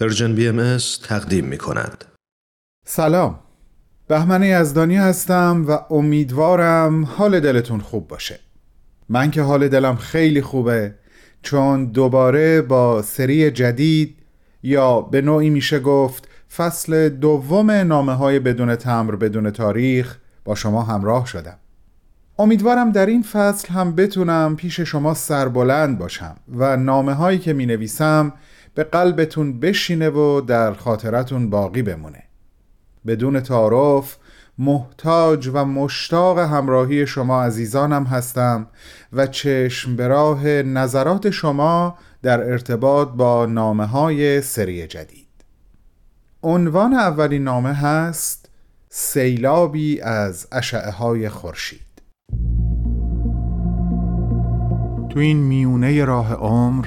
Persian BM تقدیم می کند. سلام. بهمن یزدانی هستم و امیدوارم حال دلتون خوب باشه. من که حال دلم خیلی خوبه چون دوباره با سری جدید یا به نوعی میشه گفت فصل دوم نامه های بدون تمبر بدون تاریخ با شما همراه شدم. امیدوارم در این فصل هم بتونم پیش شما سربلند باشم و نامه هایی که می نویسم به قلبتون بشینه و در خاطرتون باقی بمونه. بدون تعارف محتاج و مشتاق همراهی شما عزیزانم هستم و چشم به راه نظرات شما در ارتباط با نامه های سری جدید. عنوان اولین نامه هست سیلابی از اشعه های خورشید. تو این میونه راه عمر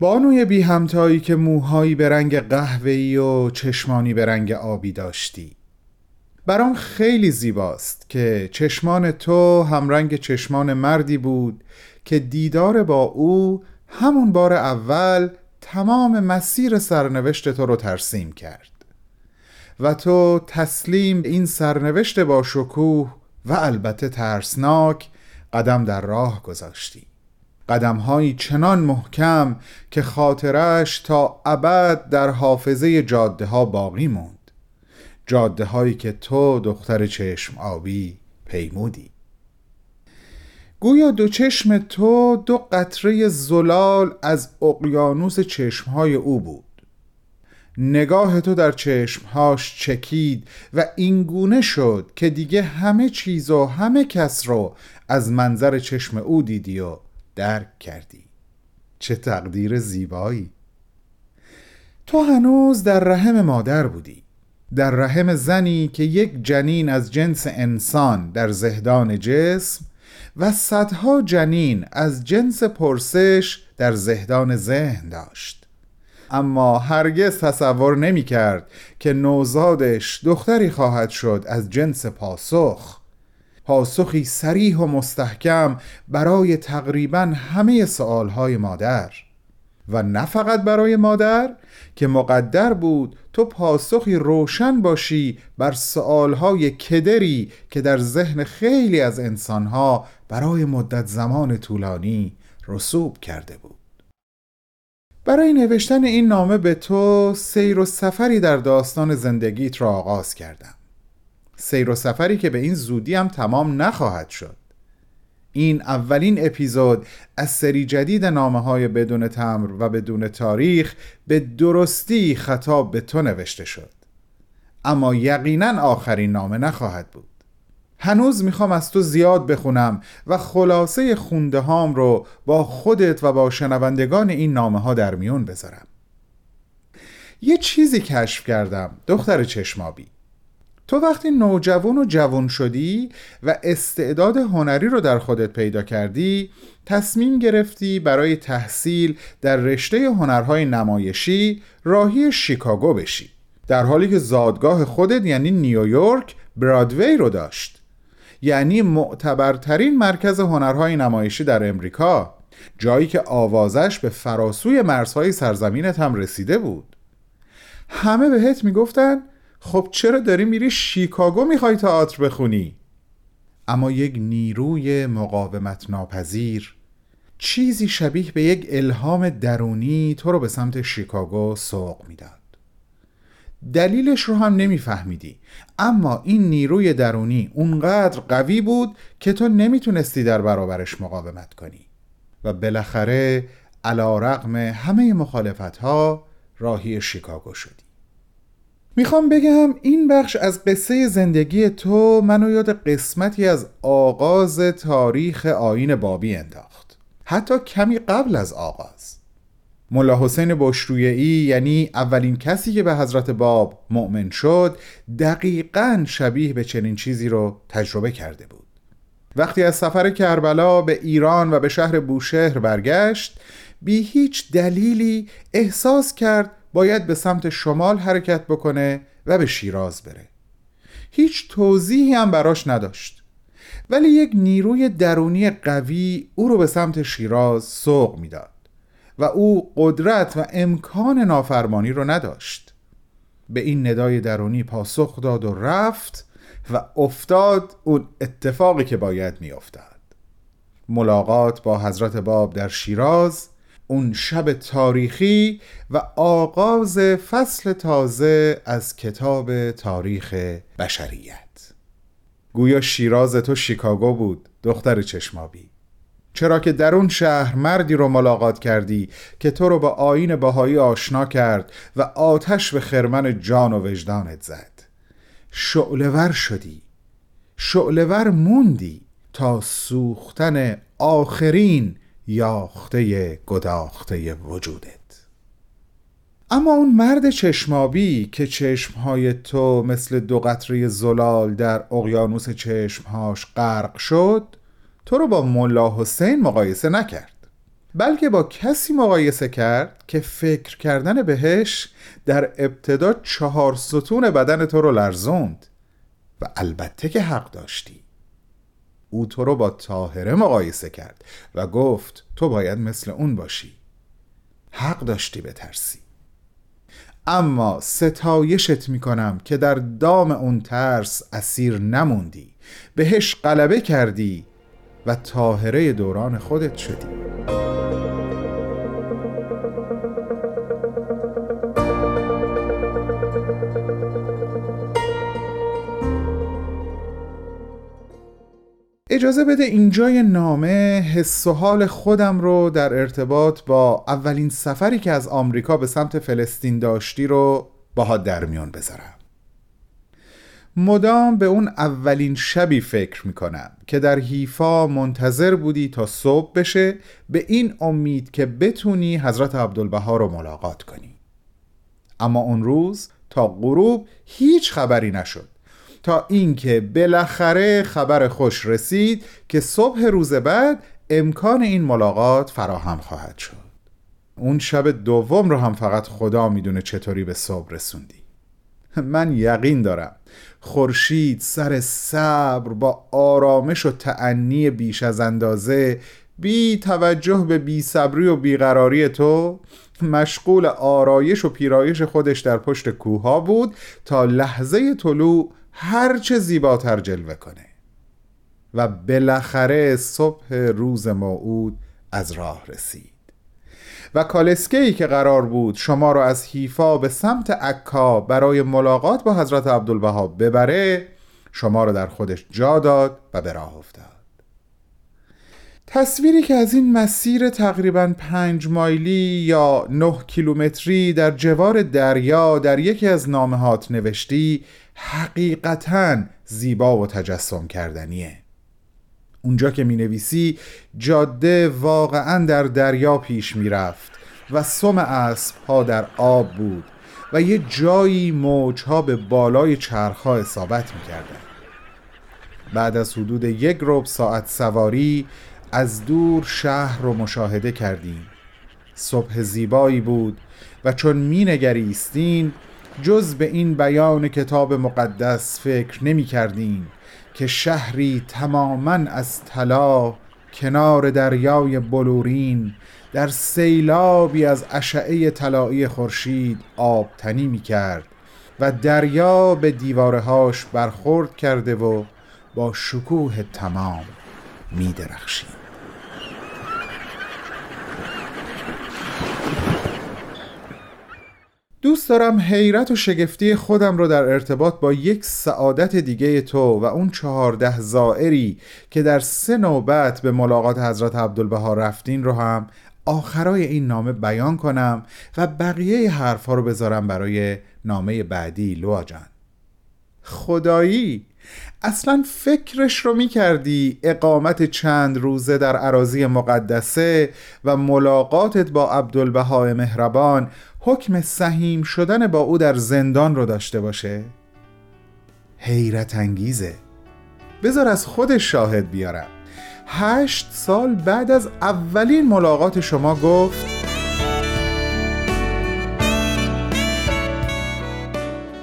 بانوی بی همتایی که موهایی به رنگ قهوه‌ای و چشمانی به رنگ آبی داشتی. برام خیلی زیباست که چشمان تو همرنگ چشمان مردی بود که دیدار با او همون بار اول تمام مسیر سرنوشت تو رو ترسیم کرد. و تو تسلیم این سرنوشت با شکوه و البته ترسناک قدم در راه گذاشتی. قدمهایی چنان محکم که خاطرش تا ابد در حافظه جاده ها باقی موند. جاده هایی که تو دختر چشم آبی پیمودی. گویا دو چشم تو دو قطره زلال از اقیانوس چشمهای او بود. نگاه تو در چشمهاش چکید و اینگونه شد که دیگه همه چیز و همه کس رو از منظر چشم او دیدی و درک کردی. چه تقدیر زیبایی. تو هنوز در رحم مادر بودی. در رحم زنی که یک جنین از جنس انسان در زهدان جسم و صدها جنین از جنس پرسش در زهدان ذهن داشت. اما هرگز تصور نمی کرد که نوزادش دختری خواهد شد از جنس پاسخ. پاسخی سریح و مستحکم برای تقریبا همه سوالهای مادر. و نه فقط برای مادر که مقدر بود تو پاسخی روشن باشی بر سوالهای کدری که در ذهن خیلی از انسانها برای مدت زمان طولانی رسوب کرده بود. برای نوشتن این نامه به تو سیر و سفری در داستان زندگیت را آغاز کردم. سیر و سفری که به این زودی هم تمام نخواهد شد. این اولین اپیزود از سری جدید نامه های بدون تمر و بدون تاریخ به درستی خطاب به تو نوشته شد. اما یقینا آخرین نامه نخواهد بود. هنوز می‌خوام از تو زیاد بخونم و خلاصه خونده هام رو با خودت و با شنوندگان این نامه ها در میون بذارم. یه چیزی کشف کردم دختر چشمابی تو وقتی نوجوان و جوان شدی و استعداد هنری رو در خودت پیدا کردی تصمیم گرفتی برای تحصیل در رشته هنرهای نمایشی راهی شیکاگو بشی. در حالی که زادگاه خودت یعنی نیویورک برادوی رو داشت. یعنی معتبرترین مرکز هنرهای نمایشی در امریکا. جایی که آوازش به فراسوی مرزهای سرزمینت هم رسیده بود. همه بهت می‌گفتن خب چرا داری میری شیکاگو می‌خوای تئاتر بخونی؟ اما یک نیروی مقاومت ناپذیر چیزی شبیه به یک الهام درونی تو رو به سمت شیکاگو سوق می‌داد. دلیلش رو هم نمیفهمیدی. اما این نیروی درونی اونقدر قوی بود که تو نمی‌تونستی در برابرش مقاومت کنی. و بالاخره علا رقم همه مخالفت ها راهی شیکاگو شدی. می‌خوام بگم این بخش از قصه زندگی تو منو یاد قسمتی از آغاز تاریخ آین بابی انداخت. حتی کمی قبل از آغاز. ملا حسین بشرویعی یعنی اولین کسی که به حضرت باب مؤمن شد دقیقا شبیه به چنین چیزی رو تجربه کرده بود. وقتی از سفر کربلا به ایران و به شهر بوشهر برگشت بی هیچ دلیلی احساس کرد باید به سمت شمال حرکت بکنه و به شیراز بره. هیچ توضیحی هم براش نداشت. ولی یک نیروی درونی قوی او رو به سمت شیراز سوق می‌داد و او قدرت و امکان نافرمانی رو نداشت. به این ندای درونی پاسخ داد و رفت و افتاد اون اتفاقی که باید میافتاد. ملاقات با حضرت باب در شیراز اون شب تاریخی و آغاز فصل تازه از کتاب تاریخ بشریت. گویا شیراز تو شیکاگو بود دختر چشمابی چرا که در اون شهر مردی رو ملاقات کردی که تو رو با آین بهایی آشنا کرد و آتش به خرمن جان و وجدانت زد. شعلور شدی. شعلور موندی تا سوختن آخرین یاخته گداخته وجودت. اما اون مرد چشمابی که چشمهای تو مثل دو قطره زلال در اقیانوس چشمهاش غرق شد تو رو با ملا حسین مقایسه نکرد. بلکه با کسی مقایسه کرد که فکر کردن بهش در ابتدا چهار ستون بدن تو رو لرزوند. و البته که حق داشتی. او تو رو با تاهره مقایسه کرد و گفت تو باید مثل اون باشی. حق داشتی به ترسی اما ستایشت می‌کنم که در دام اون ترس اسیر نموندی. بهش غلبه کردی و تاهره دوران خودت شدی. اجازه بده اینجای نامه حس و حال خودم رو در ارتباط با اولین سفری که از آمریکا به سمت فلسطین داشتی رو باها در میان بذارم. مدام به اون اولین شبی فکر می‌کنم که در حیفا منتظر بودی تا صبح بشه به این امید که بتونی حضرت عبدالبها رو ملاقات کنی. اما اون روز تا غروب هیچ خبری نشد. تا اینکه بالاخره خبر خوش رسید که صبح روز بعد امکان این ملاقات فراهم خواهد شد. اون شب دوم رو هم فقط خدا می‌دونه چطوری به صبح رسوندی. من یقین دارم خورشید سر صبر با آرامش و تعنی بیش از اندازه بی توجه به بی صبری و بیقراری تو مشغول آرایش و پیرایش خودش در پشت کوها بود تا لحظه طلوع هرچه زیباتر جلوه کنه. و بالاخره صبح روز موعود از راه رسید. و کالسکهی که قرار بود شما را از حیفا به سمت عکا برای ملاقات با حضرت عبدالبها ببره شما را در خودش جا داد و به راه افتاد. تصویری که از این مسیر تقریبا پنج مایلی یا نه کیلومتری در جوار دریا در یکی از نامهات نوشتی حقیقتا زیبا و تجسم کردنیه اونجا که می نویسی جاده واقعا در دریا پیش می رفت و سم اسب ها در آب بود و یه جایی موجها به بالای چرخها اصابت می کردن. بعد از حدود یک رب ساعت سواری از دور شهر رو مشاهده کردیم. صبح زیبایی بود و چون می نگریستیم جز به این بیان کتاب مقدس فکر نمی کردیم که شهری تماما از طلا کنار دریای بلورین در سیلابی از اشعه طلایی خورشید آبتنی می کرد و دریا به دیوارهاش برخورد کرده و با شکوه تمام. می درخشید دوست دارم حیرت و شگفتی خودم رو در ارتباط با یک سعادت دیگه تو و اون چهارده زائری که در سه نوبت به ملاقات حضرت عبدالبها رفتین رو هم آخرای این نامه بیان کنم و بقیه حرفها رو بذارم برای نامه بعدی لوا جان خدایی اصلا فکرش رو می کردی اقامت چند روزه در عراضی مقدسه و ملاقاتت با عبدالبهای مهربان حکم سهیم شدن با او در زندان رو داشته باشه؟ حیرت انگیزه بذار از خودش شاهد بیارم هشت سال بعد از اولین ملاقات شما گفت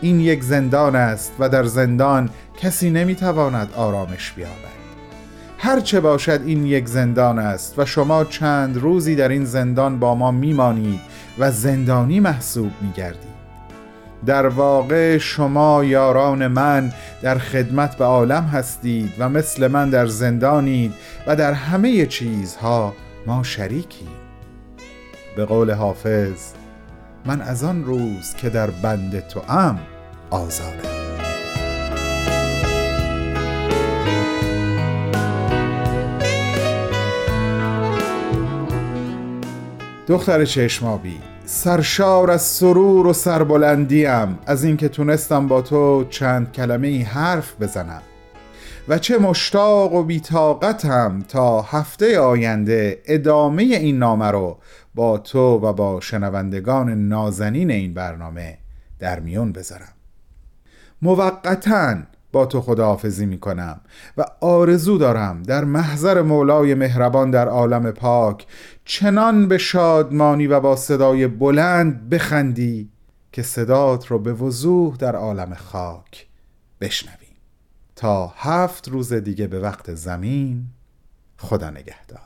این یک زندان است و در زندان کسی نمی‌تواند آرامش بیابد. هرچه باشد این یک زندان است و شما چند روزی در این زندان با ما میمانید و زندانی محسوب میگردید. در واقع شما یاران من در خدمت به عالم هستید و مثل من در زندانید و در همه چیزها ما شریکیم. به قول حافظ من از آن روز که در بند تو ام آزادم. دختر چشمابی سرشار از سرور و سربلندیم از اینکه تونستم با تو چند کلمه ای حرف بزنم. و چه مشتاق و بیتاقتم تا هفته آینده ادامه این نامه رو با تو و با شنوندگان نازنین این برنامه در میون بذارم. موقتا با تو خداحافظی می کنم و آرزو دارم در محضر مولای مهربان در عالم پاک چنان به شادمانی و با صدای بلند بخندی که صدات رو به وضوح در عالم خاک بشنویم تا هفت روز دیگه به وقت زمین خدا نگهدار.